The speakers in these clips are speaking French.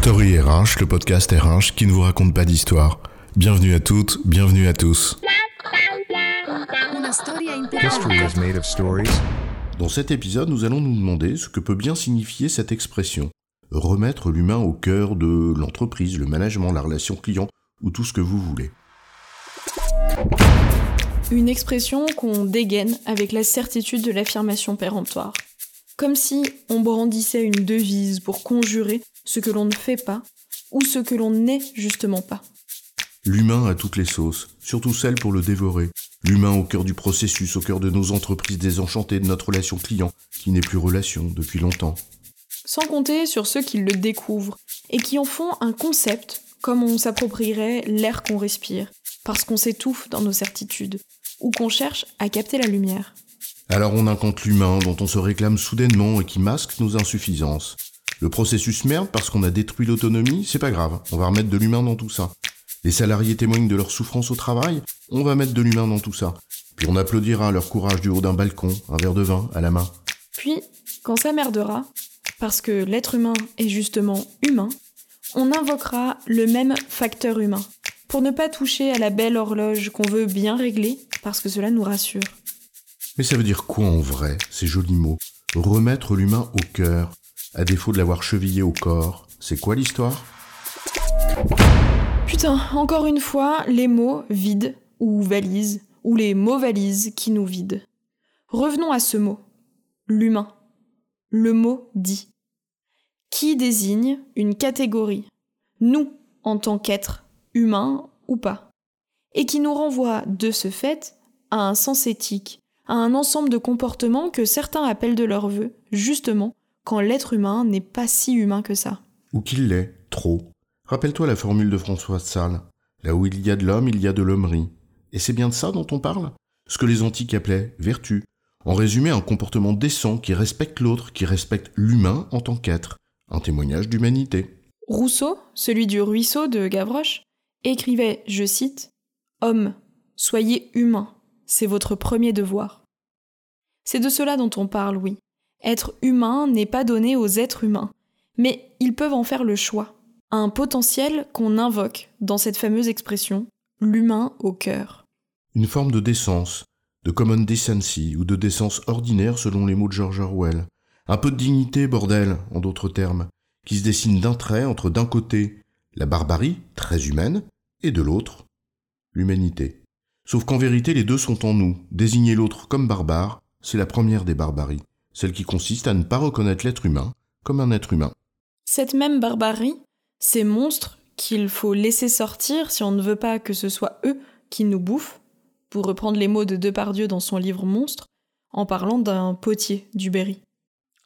Story RH, le podcast RH qui ne vous raconte pas d'histoire. Bienvenue à toutes, bienvenue à tous. History is made of stories. Dans cet épisode, nous allons nous demander ce que peut bien signifier cette expression. Remettre l'humain au cœur de l'entreprise, le management, la relation client ou tout ce que vous voulez. Une expression qu'on dégaine avec la certitude de l'affirmation péremptoire. Comme si on brandissait une devise pour conjurer ce que l'on ne fait pas ou ce que l'on n'est justement pas. L'humain a toutes les sauces, surtout celle pour le dévorer. L'humain au cœur du processus, au cœur de nos entreprises désenchantées, de notre relation client, qui n'est plus relation depuis longtemps. Sans compter sur ceux qui le découvrent et qui en font un concept comme on s'approprierait l'air qu'on respire, parce qu'on s'étouffe dans nos certitudes, ou qu'on cherche à capter la lumière. Alors on incompte l'humain dont on se réclame soudainement et qui masque nos insuffisances. Le processus merde parce qu'on a détruit l'autonomie, c'est pas grave, on va remettre de l'humain dans tout ça. Les salariés témoignent de leur souffrance au travail, on va mettre de l'humain dans tout ça. Puis on applaudira leur courage du haut d'un balcon, un verre de vin à la main. Puis, quand ça merdera, parce que l'être humain est justement humain, on invoquera le même facteur humain, pour ne pas toucher à la belle horloge qu'on veut bien régler, parce que cela nous rassure. Mais ça veut dire quoi en vrai, ces jolis mots? Remettre l'humain au cœur, à défaut de l'avoir chevillé au corps. C'est quoi l'histoire? Putain, encore une fois, les mots vides ou valises, ou les mots valises qui nous vident. Revenons à ce mot, l'humain. Le mot dit. Qui désigne une catégorie, nous en tant qu'être humain ou pas, et qui nous renvoie de ce fait à un sens éthique, à un ensemble de comportements que certains appellent de leur vœu, justement, quand l'être humain n'est pas si humain que ça. Ou qu'il l'est, trop. Rappelle-toi la formule de François de Sales. Là où il y a de l'homme, il y a de l'hommerie. Et c'est bien de ça dont on parle? Ce que les antiques appelaient vertu. En résumé, un comportement décent qui respecte l'autre, qui respecte l'humain en tant qu'être. Un témoignage d'humanité. Rousseau, celui du ruisseau de Gavroche, écrivait, je cite, Homme, soyez humain, c'est votre premier devoir. C'est de cela dont on parle, oui. Être humain n'est pas donné aux êtres humains, mais ils peuvent en faire le choix. Un potentiel qu'on invoque dans cette fameuse expression, l'humain au cœur. Une forme de décence, de common decency ou de décence ordinaire selon les mots de George Orwell. Un peu de dignité, bordel, en d'autres termes, qui se dessine d'un trait entre d'un côté la barbarie, très humaine, et de l'autre, l'humanité. Sauf qu'en vérité, les deux sont en nous. Désigner l'autre comme barbare, c'est la première des barbaries celle qui consiste à ne pas reconnaître l'être humain comme un être humain. Cette même barbarie, ces monstres qu'il faut laisser sortir si on ne veut pas que ce soit eux qui nous bouffent, pour reprendre les mots de Depardieu dans son livre Monstre, en parlant d'un potier du Berry.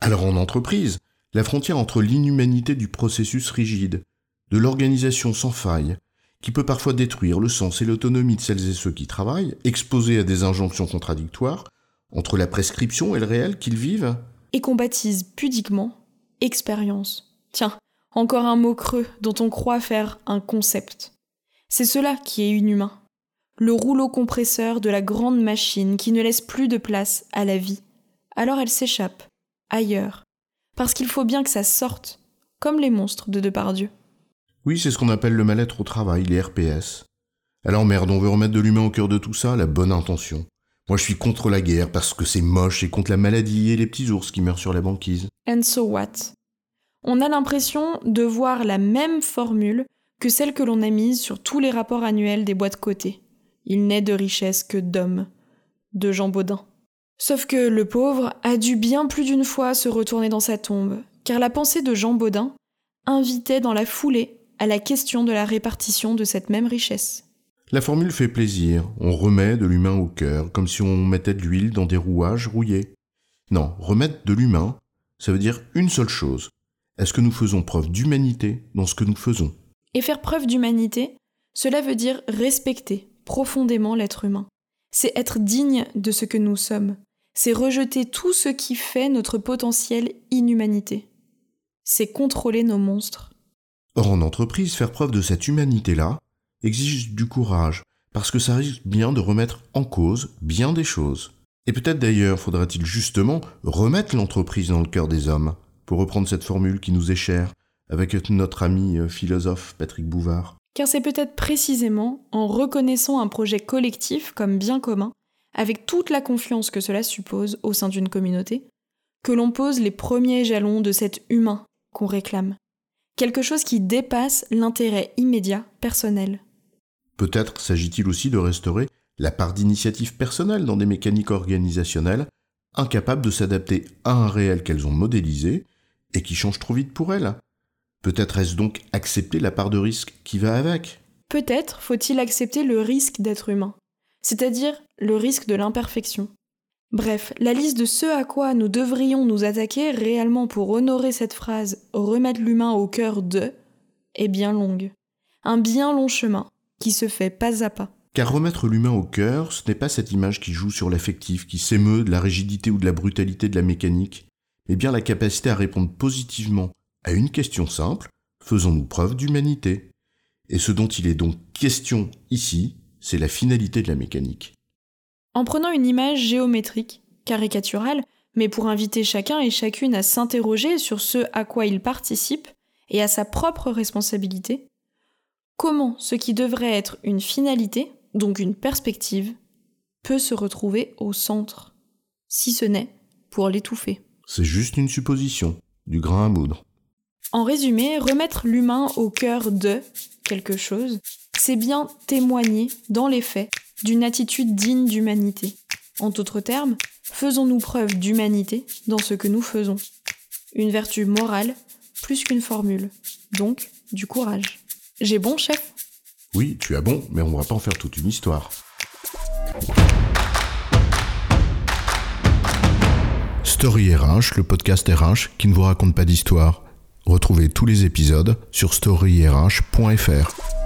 Alors en entreprise, la frontière entre l'inhumanité du processus rigide, de l'organisation sans faille, qui peut parfois détruire le sens et l'autonomie de celles et ceux qui travaillent, exposés à des injonctions contradictoires, entre la prescription et le réel qu'ils vivent Et qu'on baptise pudiquement expérience. Tiens, encore un mot creux dont on croit faire un concept. C'est cela qui est inhumain. Le rouleau compresseur de la grande machine qui ne laisse plus de place à la vie. Alors elle s'échappe, ailleurs. Parce qu'il faut bien que ça sorte, comme les monstres de Depardieu. Oui, c'est ce qu'on appelle le mal-être au travail, les RPS. Alors merde, on veut remettre de l'humain au cœur de tout ça, la bonne intention. Moi, je suis contre la guerre parce que c'est moche et contre la maladie et les petits ours qui meurent sur la banquise. And so what? On a l'impression de voir la même formule que celle que l'on a mise sur tous les rapports annuels des boîtes cotées. Il n'est de richesse que d'hommes. De Jean Baudin. Sauf que le pauvre a dû bien plus d'une fois se retourner dans sa tombe, car la pensée de Jean Baudin invitait dans la foulée à la question de la répartition de cette même richesse. La formule fait plaisir, on remet de l'humain au cœur, comme si on mettait de l'huile dans des rouages rouillés. Non, remettre de l'humain, ça veut dire une seule chose. Est-ce que nous faisons preuve d'humanité dans ce que nous faisons? Et faire preuve d'humanité, cela veut dire respecter profondément l'être humain. C'est être digne de ce que nous sommes. C'est rejeter tout ce qui fait notre potentielle inhumanité. C'est contrôler nos monstres. Or, en entreprise, faire preuve de cette humanité-là, exige du courage, parce que ça risque bien de remettre en cause bien des choses. Et peut-être d'ailleurs faudra-t-il justement remettre l'entreprise dans le cœur des hommes, pour reprendre cette formule qui nous est chère, avec notre ami euh, philosophe Patrick Bouvard Car c'est peut-être précisément en reconnaissant un projet collectif comme bien commun, avec toute la confiance que cela suppose au sein d'une communauté, que l'on pose les premiers jalons de cet humain qu'on réclame. Quelque chose qui dépasse l'intérêt immédiat personnel. Peut-être s'agit-il aussi de restaurer la part d'initiative personnelle dans des mécaniques organisationnelles incapables de s'adapter à un réel qu'elles ont modélisé et qui change trop vite pour elles. Peut-être est-ce donc accepter la part de risque qui va avec? Peut-être faut-il accepter le risque d'être humain, c'est-à-dire le risque de l'imperfection. Bref, la liste de ce à quoi nous devrions nous attaquer réellement pour honorer cette phrase remettre l'humain au cœur de est bien longue. Un bien long chemin qui se fait pas à pas. Car remettre l'humain au cœur, ce n'est pas cette image qui joue sur l'affectif, qui s'émeut de la rigidité ou de la brutalité de la mécanique, mais bien la capacité à répondre positivement à une question simple, faisons-nous preuve d'humanité Et ce dont il est donc question ici, c'est la finalité de la mécanique. En prenant une image géométrique, caricaturale, mais pour inviter chacun et chacune à s'interroger sur ce à quoi il participe et à sa propre responsabilité, comment ce qui devrait être une finalité, donc une perspective, peut se retrouver au centre, si ce n'est pour l'étouffer. C'est juste une supposition, du grain à moudre. En résumé, remettre l'humain au cœur de quelque chose, c'est bien témoigner, dans les faits, d'une attitude digne d'humanité. En d'autres termes, faisons-nous preuve d'humanité dans ce que nous faisons. Une vertu morale plus qu'une formule, donc du courage. J'ai bon, chef Oui, tu as bon, mais on va pas en faire toute une histoire. Story RH, le podcast RH qui ne vous raconte pas d'histoire. Retrouvez tous les épisodes sur storyrh.fr.